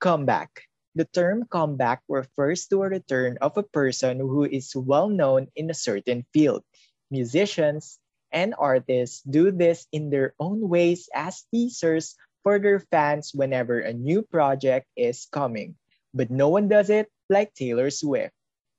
Comeback. The term comeback refers to a return of a person who is well known in a certain field. Musicians and artists do this in their own ways as teasers for their fans whenever a new project is coming. But no one does it like Taylor Swift.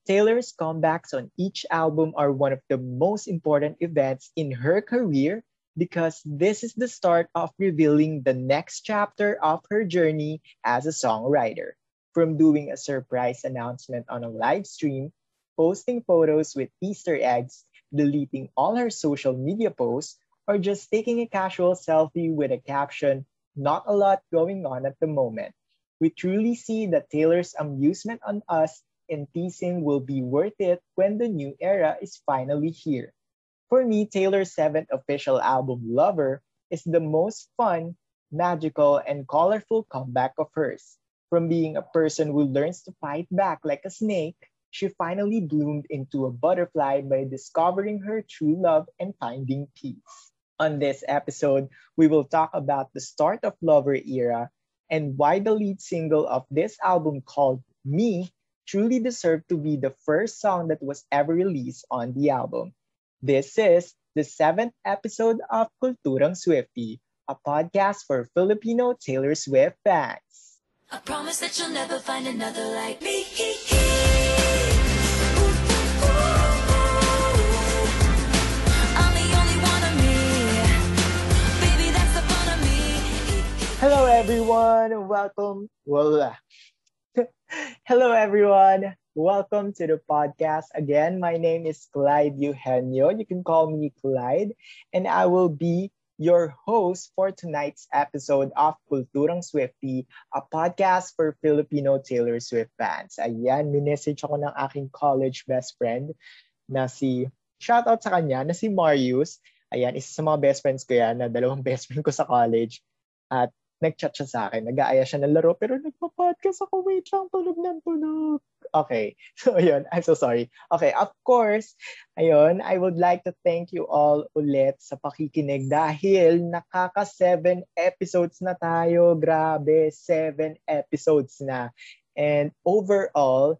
Taylor's comebacks on each album are one of the most important events in her career because this is the start of revealing the next chapter of her journey as a songwriter from doing a surprise announcement on a live stream, posting photos with Easter eggs, deleting all her social media posts, or just taking a casual selfie with a caption, not a lot going on at the moment. We truly see that Taylor's amusement on us and teasing will be worth it when the new era is finally here. For me, Taylor's seventh official album, Lover, is the most fun, magical, and colorful comeback of hers. From being a person who learns to fight back like a snake, she finally bloomed into a butterfly by discovering her true love and finding peace. On this episode, we will talk about the start of Lover era and why the lead single of this album called Me truly deserved to be the first song that was ever released on the album. This is the seventh episode of Kulturang Swifty, a podcast for Filipino Taylor Swift fans. I promise that you'll never find another like me. Hello everyone, welcome. Well, hello everyone, welcome to the podcast again. My name is Clyde Eugenio. You can call me Clyde, and I will be your host for tonight's episode of Kulturang Swifty, a podcast for Filipino Taylor Swift fans. Ayan, minessage ako ng aking college best friend na si, shoutout sa kanya, na si Marius. Ayan, isa sa mga best friends ko yan, na dalawang best friend ko sa college. At nag-chat siya sa akin. Nag-aaya siya ng laro, pero nagpa-podcast ako. Wait lang, tulog ng tulog. Okay. So, ayun. I'm so sorry. Okay. Of course, ayun, I would like to thank you all ulit sa pakikinig dahil nakaka seven episodes na tayo. Grabe, seven episodes na. And overall,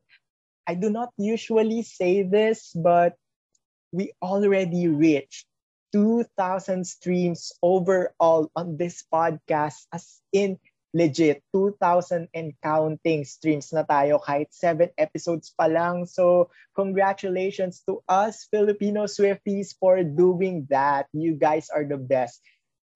I do not usually say this, but we already reached 2,000 streams overall on this podcast as in legit 2,000 and counting streams na tayo kahit 7 episodes pa lang. So congratulations to us Filipino Swifties for doing that. You guys are the best.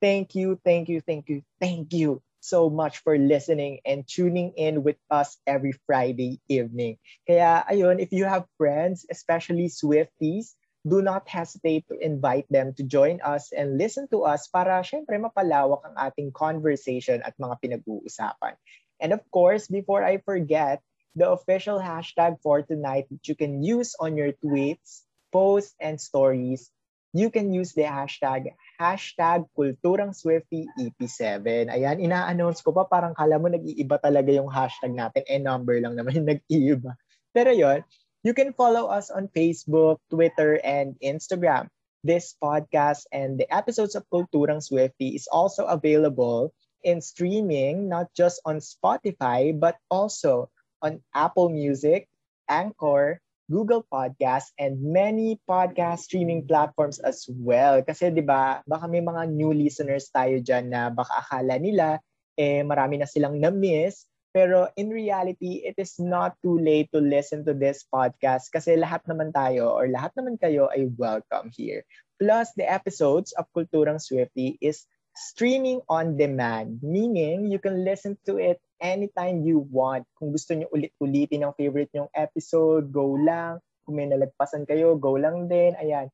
Thank you, thank you, thank you, thank you so much for listening and tuning in with us every Friday evening. Kaya ayun, if you have friends, especially Swifties, do not hesitate to invite them to join us and listen to us para syempre mapalawak ang ating conversation at mga pinag-uusapan. And of course, before I forget, the official hashtag for tonight that you can use on your tweets, posts, and stories, you can use the hashtag hashtag Kulturang Swifty EP7. Ayan, ina-announce ko pa parang kala mo nag-iiba talaga yung hashtag natin. Eh, number lang naman yung nag-iiba. Pero yon You can follow us on Facebook, Twitter, and Instagram. This podcast and the episodes of Kulturang Swifty is also available in streaming, not just on Spotify, but also on Apple Music, Anchor, Google Podcasts, and many podcast streaming platforms as well. Kasi 'di ba, baka may mga new listeners tayo diyan na baka akala nila eh marami na silang na-miss pero in reality, it is not too late to listen to this podcast kasi lahat naman tayo or lahat naman kayo ay welcome here. Plus, the episodes of Kulturang Swifty is streaming on demand, meaning you can listen to it anytime you want. Kung gusto nyo ulit-ulitin yung favorite nyong episode, go lang. Kung may nalagpasan kayo, go lang din. Ayan.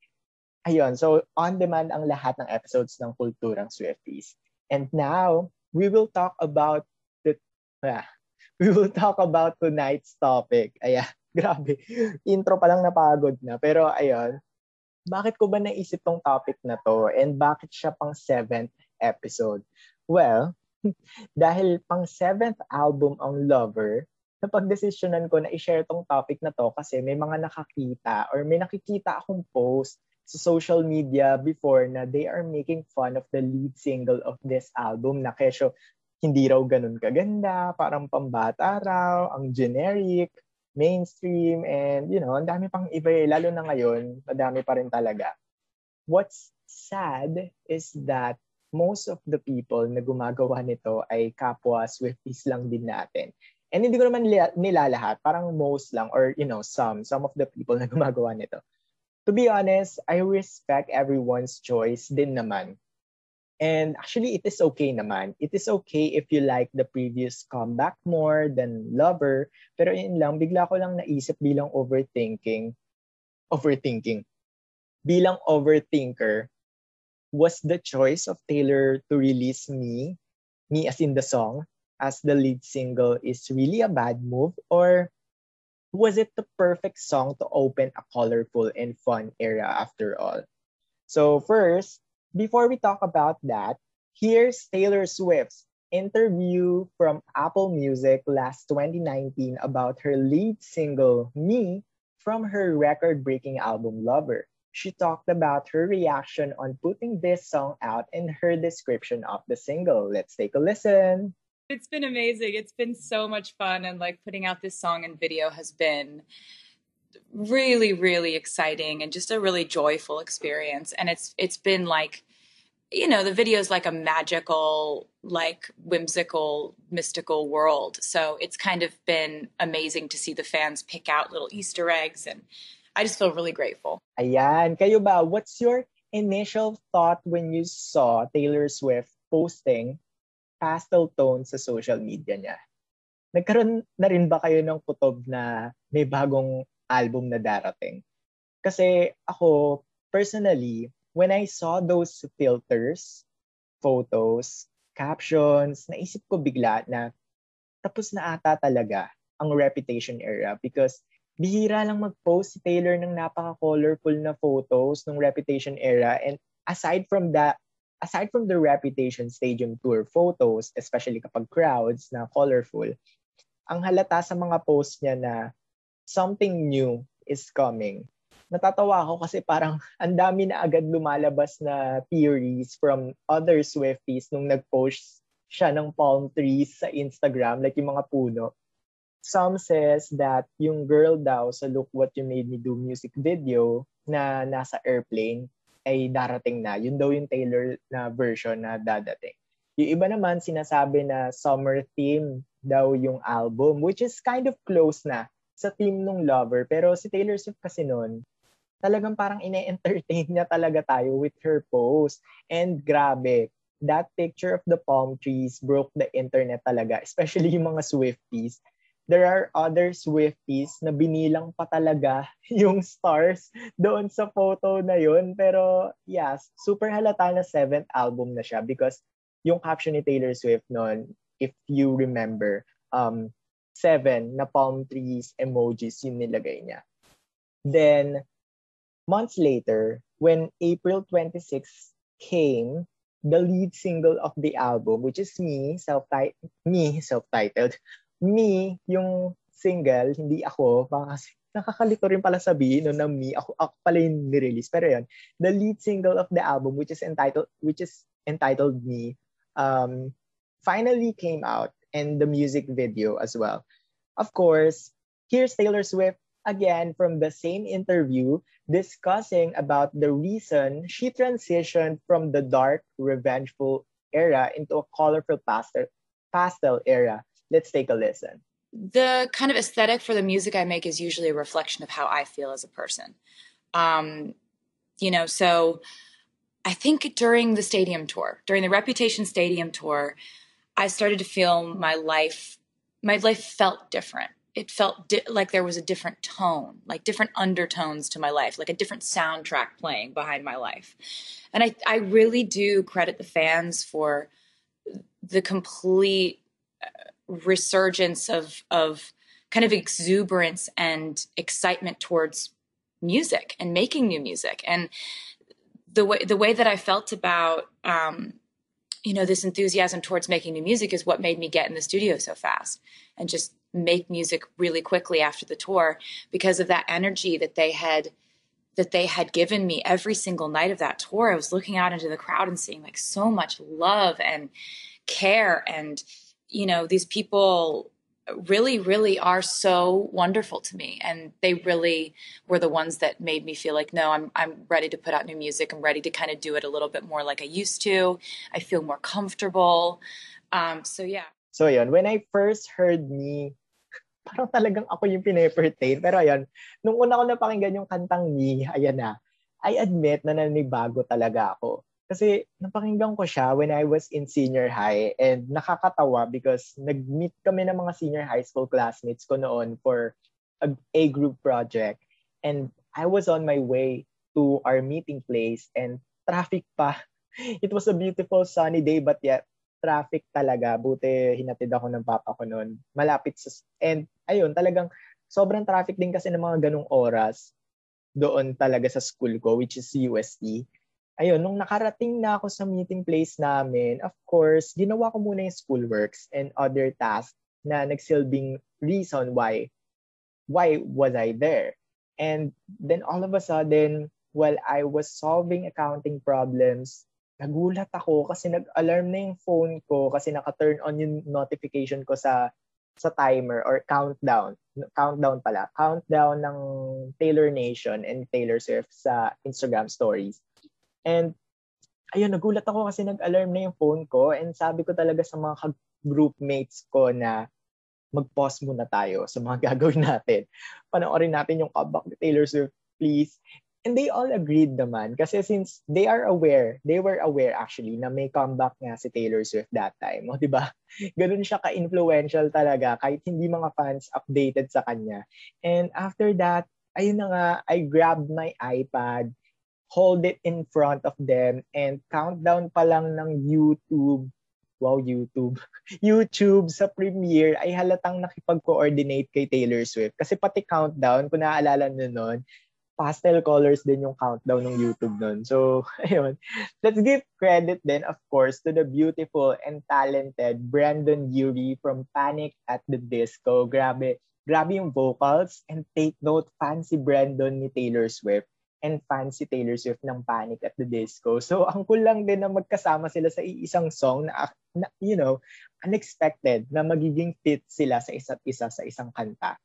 Ayun, so on demand ang lahat ng episodes ng Kulturang Swifties. And now, we will talk about Yeah. We will talk about tonight's topic. Ayan, grabe. Intro pa lang napagod na. Pero ayun, bakit ko ba naisip tong topic na to and bakit siya pang seventh episode? Well, dahil pang seventh album ang Lover, napagdesisyonan ko na i-share tong topic na to kasi may mga nakakita or may nakikita akong post sa social media before na they are making fun of the lead single of this album na kesyo hindi raw ganun kaganda, parang pambata raw, ang generic, mainstream, and you know, ang dami pang iba eh, lalo na ngayon, madami pa rin talaga. What's sad is that most of the people na gumagawa nito ay kapwa Swifties lang din natin. And hindi ko naman nila lahat, parang most lang or you know, some, some of the people na gumagawa nito. To be honest, I respect everyone's choice din naman. And actually, it is okay naman. It is okay if you like the previous comeback more than Lover. Pero yun lang, bigla ko lang naisip bilang overthinking, overthinking, bilang overthinker, was the choice of Taylor to release Me, Me as in the song, as the lead single is really a bad move? Or was it the perfect song to open a colorful and fun era after all? So first, before we talk about that, here's Taylor Swift's interview from Apple Music last 2019 about her lead single, Me, from her record breaking album Lover. She talked about her reaction on putting this song out and her description of the single. Let's take a listen. It's been amazing. It's been so much fun. And like putting out this song and video has been really really exciting and just a really joyful experience. And it's it's been like you know the video is like a magical like whimsical mystical world. So it's kind of been amazing to see the fans pick out little easter eggs and i just feel really grateful. Ayan. Kayo ba what's your initial thought when you saw taylor swift posting pastel tones sa social media niya? Nagkaroon na rin ba kayo ng kutob na may bagong album na darating. Kasi ako, personally, when I saw those filters, photos, captions, naisip ko bigla na tapos na ata talaga ang Reputation era because bihira lang mag-post si Taylor ng napaka-colorful na photos ng Reputation era and aside from that aside from the Reputation Stadium Tour photos, especially kapag crowds na colorful, ang halata sa mga posts niya na something new is coming. Natatawa ako kasi parang ang dami na agad lumalabas na theories from other Swifties nung nag-post siya ng palm trees sa Instagram, like yung mga puno. Some says that yung girl daw sa Look What You Made Me Do music video na nasa airplane ay darating na. Yun daw yung Taylor na version na dadating. Yung iba naman sinasabi na summer theme daw yung album, which is kind of close na sa team nung lover. Pero si Taylor Swift kasi noon, talagang parang ine-entertain niya talaga tayo with her post. And grabe, that picture of the palm trees broke the internet talaga, especially yung mga Swifties. There are other Swifties na binilang pa talaga yung stars doon sa photo na yun. Pero yes, super halata na seventh album na siya because yung caption ni Taylor Swift noon, if you remember, um, seven na palm trees emojis yung nilagay niya. Then, months later, when April 26 came, the lead single of the album, which is me, self-titled, me, self-titled, me, yung single, hindi ako, kasi nakakalito rin pala sabihin no, na me, ako, ako pala yung nirelease. Pero yun, the lead single of the album, which is entitled, which is entitled Me, um, finally came out and the music video as well. Of course, here's Taylor Swift again from the same interview discussing about the reason she transitioned from the dark, revengeful era into a colorful pastel, pastel era. Let's take a listen. The kind of aesthetic for the music I make is usually a reflection of how I feel as a person. Um, you know, so I think during the stadium tour, during the Reputation Stadium tour, I started to feel my life, my life felt different. It felt di- like there was a different tone, like different undertones to my life, like a different soundtrack playing behind my life. And I, I really do credit the fans for the complete uh, resurgence of, of kind of exuberance and excitement towards music and making new music. And the way, the way that I felt about, um, you know, this enthusiasm towards making new music is what made me get in the studio so fast and just make music really quickly after the tour because of that energy that they had that they had given me every single night of that tour. I was looking out into the crowd and seeing like so much love and care and you know these people really really are so wonderful to me. And they really were the ones that made me feel like no I'm I'm ready to put out new music. I'm ready to kind of do it a little bit more like I used to. I feel more comfortable. Um so yeah. So yun when I first heard me parang talagang ako yung pinepertain. Pero ayun nung una ko napakinggan yung kantang me ayan na I admit na nanibago talaga ako kasi napakinggan ko siya when I was in senior high and nakakatawa because nag-meet kami ng mga senior high school classmates ko noon for a, a group project. And I was on my way to our meeting place and traffic pa. It was a beautiful sunny day but yet traffic talaga. Buti hinatid ako ng papa ko noon. Malapit sa... And ayun, talagang sobrang traffic din kasi ng mga ganong oras doon talaga sa school ko, which is UST ayun, nung nakarating na ako sa meeting place namin, of course, ginawa ko muna yung schoolworks and other tasks na nagsilbing reason why why was I there. And then all of a sudden, while I was solving accounting problems, nagulat ako kasi nag-alarm na yung phone ko kasi naka-turn on yung notification ko sa sa timer or countdown. Countdown pala. Countdown ng Taylor Nation and Taylor Swift sa Instagram stories. And ayun, nagulat ako kasi nag-alarm na yung phone ko and sabi ko talaga sa mga groupmates ko na mag-pause muna tayo sa mga gagawin natin. Panoorin natin yung comeback ni Taylor Swift, please. And they all agreed naman kasi since they are aware, they were aware actually na may comeback nga si Taylor Swift that time. O, di ba? Ganun siya ka-influential talaga kahit hindi mga fans updated sa kanya. And after that, ayun na nga, I grabbed my iPad hold it in front of them and countdown pa lang ng YouTube wow, YouTube. YouTube sa premiere ay halatang nakipag-coordinate kay Taylor Swift. Kasi pati countdown, kung naaalala nyo nun, pastel colors din yung countdown ng YouTube nun. So, ayun. Let's give credit then, of course, to the beautiful and talented Brandon Urie from Panic at the Disco. Grabe. Grabe yung vocals. And take note, fancy Brandon ni Taylor Swift and fancy Taylor Swift ng Panic at the Disco. So, ang cool lang din na magkasama sila sa isang song na, na you know, unexpected na magiging fit sila sa isa't isa sa isang kanta.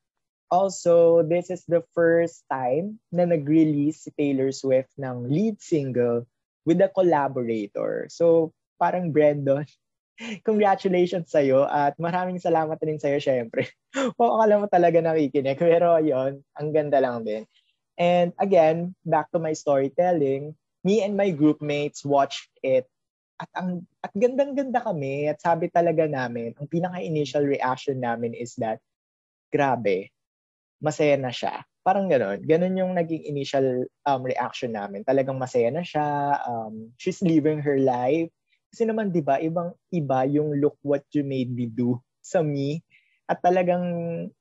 Also, this is the first time na nag-release si Taylor Swift ng lead single with a collaborator. So, parang Brandon, congratulations sa'yo at maraming salamat din sa'yo syempre. Kung akala mo talaga nakikinig. Pero ayun, ang ganda lang din. And again, back to my storytelling, me and my group mates watched it at ang at gandang-ganda kami at sabi talaga namin, ang pinaka-initial reaction namin is that grabe, masaya na siya. Parang gano'n. Gano'n yung naging initial um, reaction namin. Talagang masaya na siya. Um, she's living her life. Kasi naman, di ba, ibang iba yung look what you made me do sa me. At talagang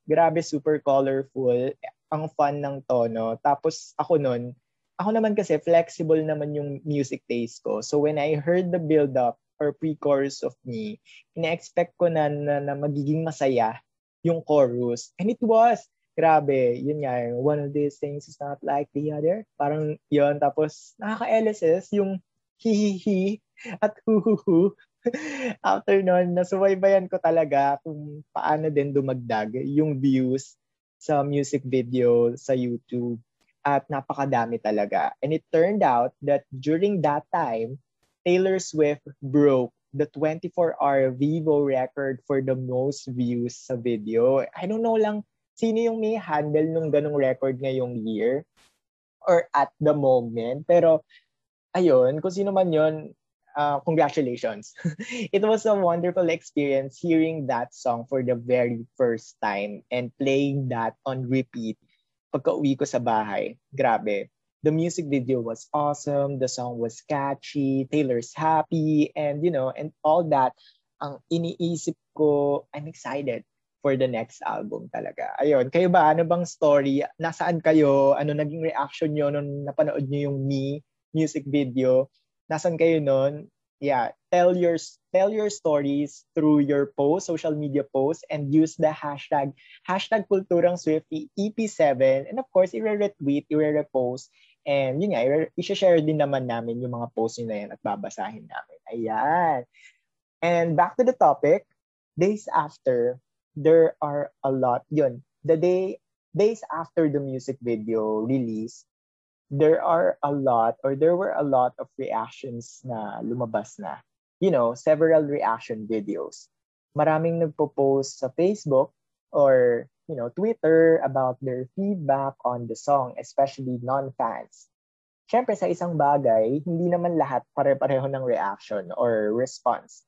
grabe, super colorful ang fun ng tono. Tapos ako nun, ako naman kasi flexible naman yung music taste ko. So when I heard the build-up or pre-chorus of me, ina-expect ko na, na, na magiging masaya yung chorus. And it was. Grabe, yun nga, one of these things is not like the other. Parang yun, tapos nakaka-LSS yung hihihi at huhuhu. After nun, nasubaybayan ko talaga kung paano din dumagdag yung views sa music video sa YouTube at napakadami talaga. And it turned out that during that time, Taylor Swift broke the 24-hour Vivo record for the most views sa video. I don't know lang sino yung may handle nung ganong record ngayong year or at the moment. Pero ayun, kung sino man yon uh, congratulations. it was a wonderful experience hearing that song for the very first time and playing that on repeat pagka-uwi ko sa bahay. Grabe. The music video was awesome, the song was catchy, Taylor's happy, and you know, and all that. Ang iniisip ko, I'm excited for the next album talaga. Ayun, kayo ba, ano bang story? Nasaan kayo? Ano naging reaction nyo nung napanood nyo yung Me music video? Nasan kayo noon, yeah, tell your tell your stories through your post, social media posts, and use the hashtag hashtag Kulturang Swifty EP7. And of course, i-retweet, i-repost. And yun nga, i-share din naman namin yung mga posts nyo na yan at babasahin namin. Ayan. And back to the topic, days after, there are a lot, yun, the day, days after the music video release, there are a lot or there were a lot of reactions na lumabas na. You know, several reaction videos. Maraming nagpo-post sa Facebook or you know, Twitter about their feedback on the song, especially non-fans. Siyempre, sa isang bagay, hindi naman lahat pare-pareho ng reaction or response.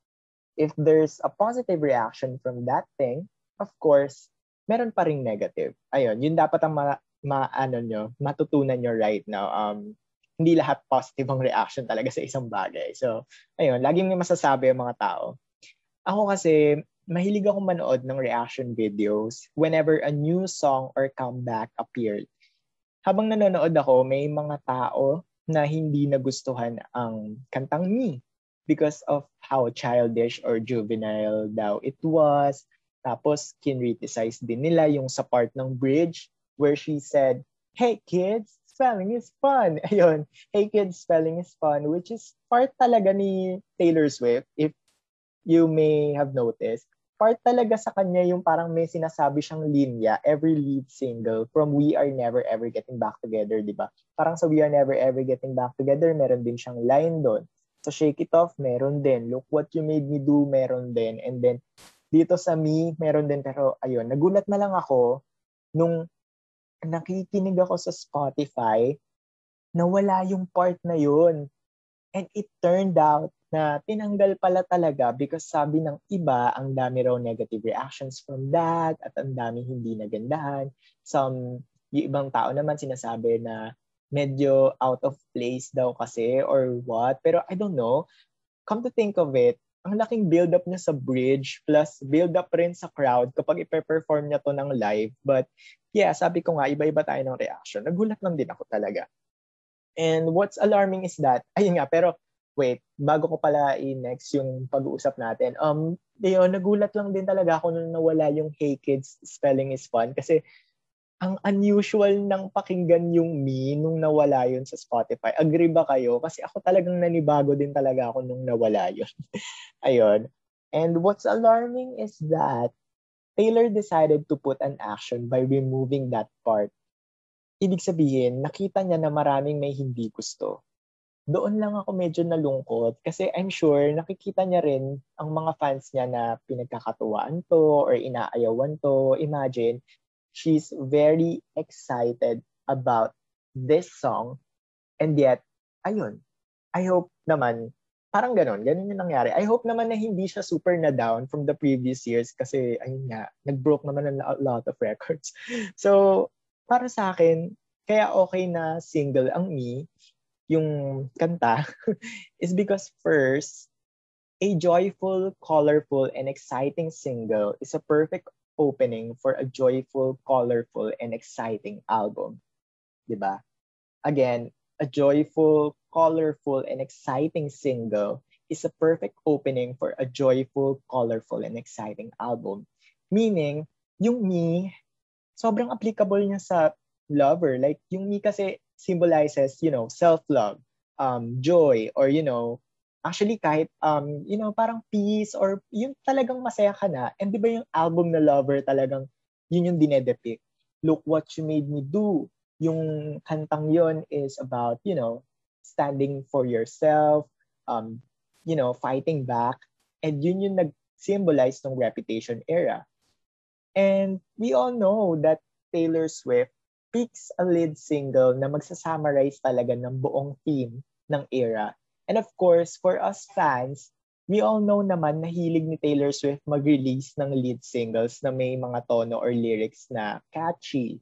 If there's a positive reaction from that thing, of course, meron pa ring negative. Ayun, yun dapat ang ma, ma ano nyo, matutunan nyo right now. Um, hindi lahat positive ang reaction talaga sa isang bagay. So, ayun, laging may masasabi ang mga tao. Ako kasi, mahilig akong manood ng reaction videos whenever a new song or comeback appeared. Habang nanonood ako, may mga tao na hindi nagustuhan ang kantang Me because of how childish or juvenile daw it was. Tapos, kinriticize din nila yung sa part ng bridge where she said, Hey kids, spelling is fun. Ayun, hey kids, spelling is fun, which is part talaga ni Taylor Swift, if you may have noticed part talaga sa kanya yung parang may sinasabi siyang linya every lead single from We Are Never Ever Getting Back Together, di ba? Parang sa We Are Never Ever Getting Back Together, meron din siyang line doon. Sa Shake It Off, meron din. Look What You Made Me Do, meron din. And then, dito sa Me, meron din. Pero ayun, nagulat na lang ako nung nakikinig ako sa Spotify na wala yung part na yun. And it turned out na tinanggal pala talaga because sabi ng iba, ang dami raw negative reactions from that at ang dami hindi nagandahan. Some, yung ibang tao naman sinasabi na medyo out of place daw kasi or what. Pero I don't know. Come to think of it, ang laking build-up niya sa bridge plus build-up rin sa crowd kapag ipe-perform niya to ng live. But yeah, sabi ko nga, iba-iba tayo ng reaction. Nagulat lang din ako talaga. And what's alarming is that, ayun nga, pero wait, bago ko pala i-next yung pag-uusap natin, um, yun, nagulat lang din talaga ako nung nawala yung Hey Kids Spelling is Fun kasi ang unusual ng pakinggan yung me nung nawala yun sa Spotify. Agree ba kayo? Kasi ako talagang nanibago din talaga ako nung nawala yun. Ayun. And what's alarming is that Taylor decided to put an action by removing that part. Ibig sabihin, nakita niya na maraming may hindi gusto doon lang ako medyo nalungkot kasi I'm sure nakikita niya rin ang mga fans niya na pinagkakatuwaan to or inaayawan to. Imagine, she's very excited about this song and yet, ayun, I hope naman, parang ganon, ganon yung nangyari. I hope naman na hindi siya super na down from the previous years kasi, ayun nga, nag-broke naman a lot of records. So, para sa akin, kaya okay na single ang Me yung kanta is because first, a joyful, colorful, and exciting single is a perfect opening for a joyful, colorful, and exciting album. Diba? Again, a joyful, colorful, and exciting single is a perfect opening for a joyful, colorful, and exciting album. Meaning, yung me, sobrang applicable niya sa lover. Like, yung me kasi symbolizes, you know, self-love, um, joy, or, you know, actually kahit, um, you know, parang peace, or yung talagang masaya ka na. And di ba yung album na Lover talagang yun yung dinedepict. Look what you made me do. Yung kantang yon is about, you know, standing for yourself, um, you know, fighting back. And yun yung nag-symbolize ng Reputation era. And we all know that Taylor Swift picks a lead single na magsasummarize talaga ng buong theme ng era. And of course, for us fans, we all know naman na hilig ni Taylor Swift mag-release ng lead singles na may mga tono or lyrics na catchy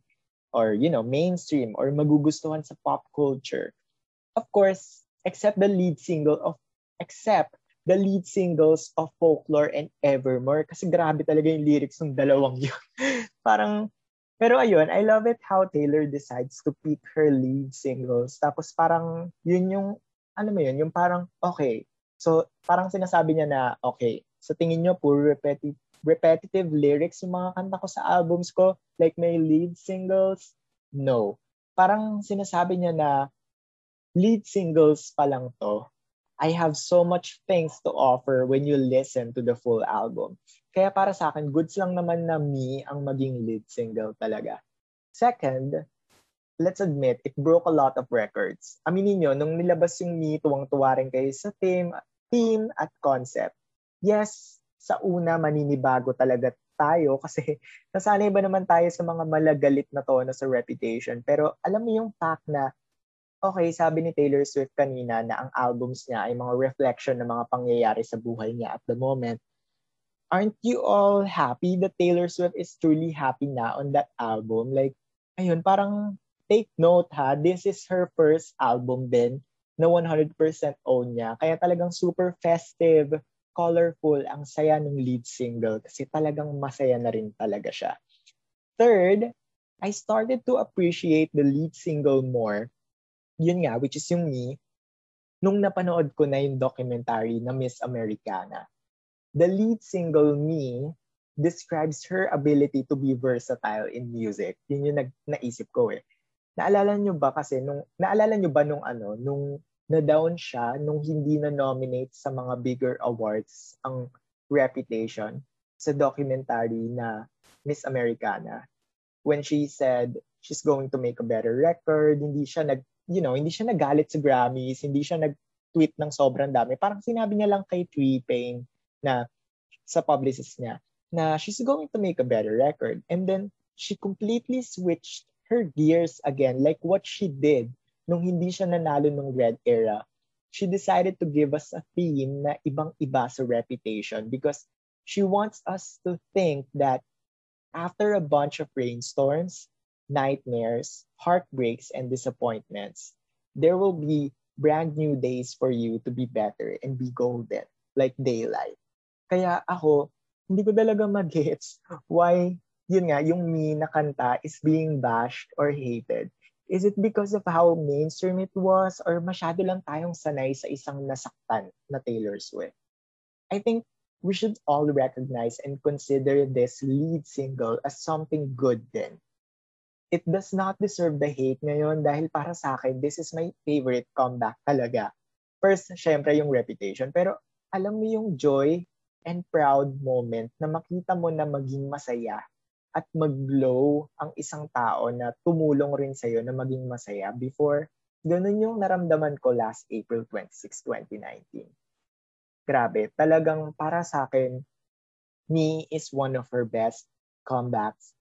or, you know, mainstream or magugustuhan sa pop culture. Of course, except the lead single of, except the lead singles of Folklore and Evermore kasi grabe talaga yung lyrics ng dalawang yun. Parang pero ayun, I love it how Taylor decides to pick her lead singles. Tapos parang yun yung, ano mo yun, yung parang, okay. So parang sinasabi niya na, okay, sa so tingin nyo, puro repetitive, repetitive lyrics yung mga kanta ko sa albums ko, like may lead singles? No. Parang sinasabi niya na lead singles pa lang to. I have so much things to offer when you listen to the full album. Kaya para sa akin, goods lang naman na me ang maging lead single talaga. Second, let's admit, it broke a lot of records. Aminin nyo, nung nilabas yung me, tuwang-tuwa rin kayo sa theme, theme at concept. Yes, sa una, maninibago talaga tayo kasi nasanay ba naman tayo sa mga malagalit na tono sa reputation. Pero alam mo yung fact na, okay, sabi ni Taylor Swift kanina na ang albums niya ay mga reflection ng mga pangyayari sa buhay niya at the moment. Aren't you all happy that Taylor Swift is truly happy na on that album? Like, ayun, parang take note ha, this is her first album din na 100% own niya. Kaya talagang super festive, colorful, ang saya ng lead single kasi talagang masaya na rin talaga siya. Third, I started to appreciate the lead single more. Yun nga, which is yung me, nung napanood ko na yung documentary na Miss Americana. The lead single Me describes her ability to be versatile in music. Yun yung nag naisip ko eh. Naalala nyo ba kasi nung naalala nyo ba nung ano, nung na-down siya nung hindi na nominate sa mga bigger awards ang Reputation sa documentary na Miss Americana when she said she's going to make a better record hindi siya nag you know hindi siya nagalit sa Grammys hindi siya nag-tweet ng sobrang dami. Parang sinabi niya lang kay Tree Payne na sa publicist niya na she's going to make a better record. And then she completely switched her gears again like what she did nung hindi siya nanalo ng Red Era, she decided to give us a theme na ibang-iba sa reputation because she wants us to think that after a bunch of rainstorms, nightmares, heartbreaks, and disappointments, there will be brand new days for you to be better and be golden, like daylight. Kaya ako, hindi ko talaga mag-gets why, yun nga, yung me na kanta is being bashed or hated. Is it because of how mainstream it was or masyado lang tayong sanay sa isang nasaktan na Taylor Swift? I think we should all recognize and consider this lead single as something good din. It does not deserve the hate ngayon dahil para sa akin, this is my favorite comeback talaga. First, syempre yung reputation. Pero alam mo yung joy and proud moment na makita mo na maging masaya at mag-glow ang isang tao na tumulong rin sa'yo na maging masaya before. Ganun yung naramdaman ko last April 26, 2019. Grabe, talagang para sa akin, Me is one of her best comebacks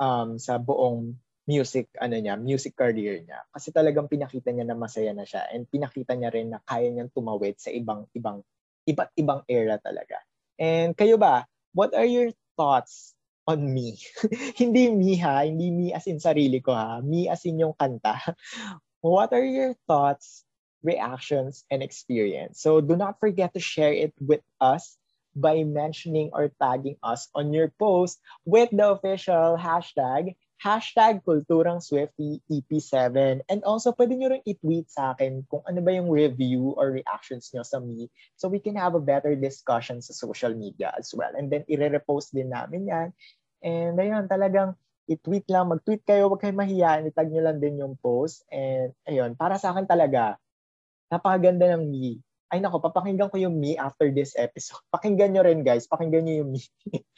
um, sa buong music ano niya, music career niya. Kasi talagang pinakita niya na masaya na siya and pinakita niya rin na kaya niyang tumawid sa ibang ibang iba't ibang era talaga. And kayo ba, what are your thoughts on me. hindi me ha, hindi me as in sarili ko ha, me as in yung kanta. What are your thoughts, reactions, and experience? So do not forget to share it with us by mentioning or tagging us on your post with the official hashtag hashtag Kulturang Swifty EP7. And also, pwede nyo rin i-tweet sa akin kung ano ba yung review or reactions nyo sa me so we can have a better discussion sa social media as well. And then, i-repost din namin yan. And ayun, talagang i-tweet lang, mag-tweet kayo, huwag kayong mahiyaan, itag nyo lang din yung post. And ayun, para sa akin talaga, napakaganda ng me. Ay nako, papakinggan ko yung me after this episode. Pakinggan nyo rin guys, pakinggan nyo yung me.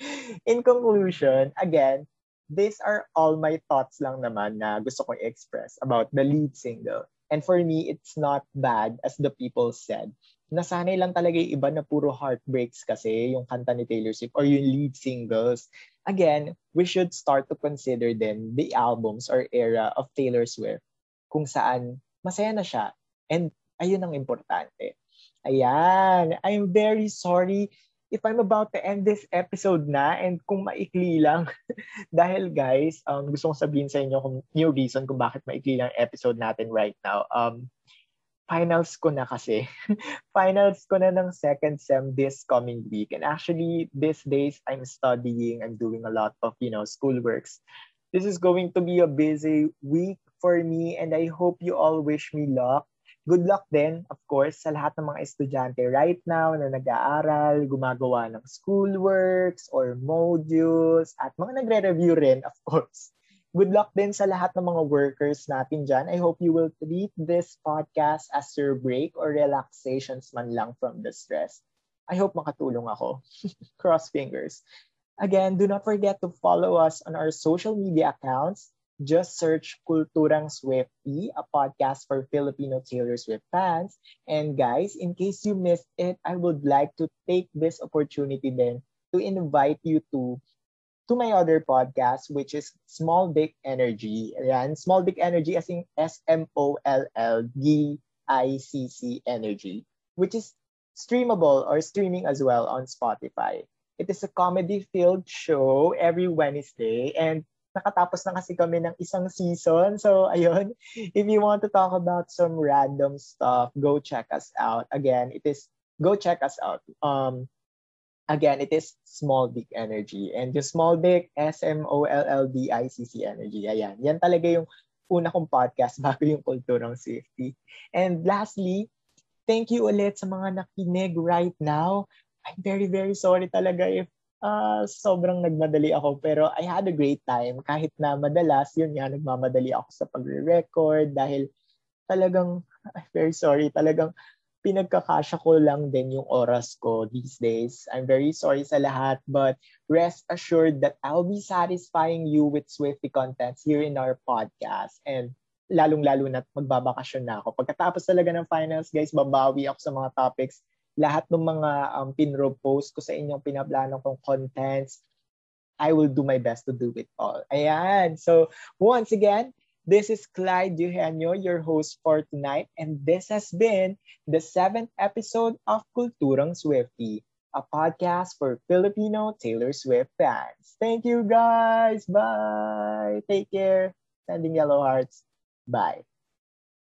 In conclusion, again, these are all my thoughts lang naman na gusto kong express about the lead single. And for me, it's not bad as the people said. Nasanay lang talaga yung iba na puro heartbreaks kasi yung kanta ni Taylor Swift or yung lead singles. Again, we should start to consider then the albums or era of Taylor Swift kung saan masaya na siya. And ayun ang importante. Ayan, I'm very sorry if I'm about to end this episode na and kung maikli lang, dahil guys, um, gusto kong sabihin sa inyo kung new reason kung bakit maikli lang episode natin right now. Um, finals ko na kasi. finals ko na ng second sem this coming week. And actually, these days, I'm studying. I'm doing a lot of, you know, schoolworks. This is going to be a busy week for me and I hope you all wish me luck good luck din, of course, sa lahat ng mga estudyante right now na nag-aaral, gumagawa ng schoolworks or modules, at mga nagre-review rin, of course. good luck din sa lahat ng mga workers natin dyan. I hope you will treat this podcast as your break or relaxations man lang from the stress. I hope makatulong ako. Cross fingers. Again, do not forget to follow us on our social media accounts. Just search Kulturang Swifty, a podcast for Filipino Taylor Swift fans. And guys, in case you missed it, I would like to take this opportunity then to invite you to to my other podcast, which is Small Dick Energy. Ayan, Small Dick Energy as in S-M-O-L-L-D-I-C-C Energy, which is streamable or streaming as well on Spotify. It is a comedy-filled show every Wednesday and nakatapos na kasi kami ng isang season. So, ayun, if you want to talk about some random stuff, go check us out. Again, it is, go check us out. Um, again, it is small dick energy. And yung small dick, S-M-O-L-L-D-I-C-C energy. Ayan. Yan talaga yung una kong podcast bago yung kulturang safety. And lastly, thank you ulit sa mga nakinig right now. I'm very, very sorry talaga if uh, sobrang nagmadali ako. Pero I had a great time. Kahit na madalas, yun nga, nagmamadali ako sa pagre-record dahil talagang, I'm very sorry, talagang pinagkakasya ko lang din yung oras ko these days. I'm very sorry sa lahat, but rest assured that I'll be satisfying you with Swifty contents here in our podcast. And lalong-lalo na magbabakasyon na ako. Pagkatapos talaga ng finals, guys, babawi ako sa mga topics. Lahat ng mga um, pinropose ko sa inyong pinaplano kong contents, I will do my best to do it all. Ayan. So, once again, This is Clyde Eugenio, your host for tonight, and this has been the seventh episode of Kulturang Swifty, a podcast for Filipino Taylor Swift fans. Thank you guys. Bye. Take care. Sending yellow hearts. Bye.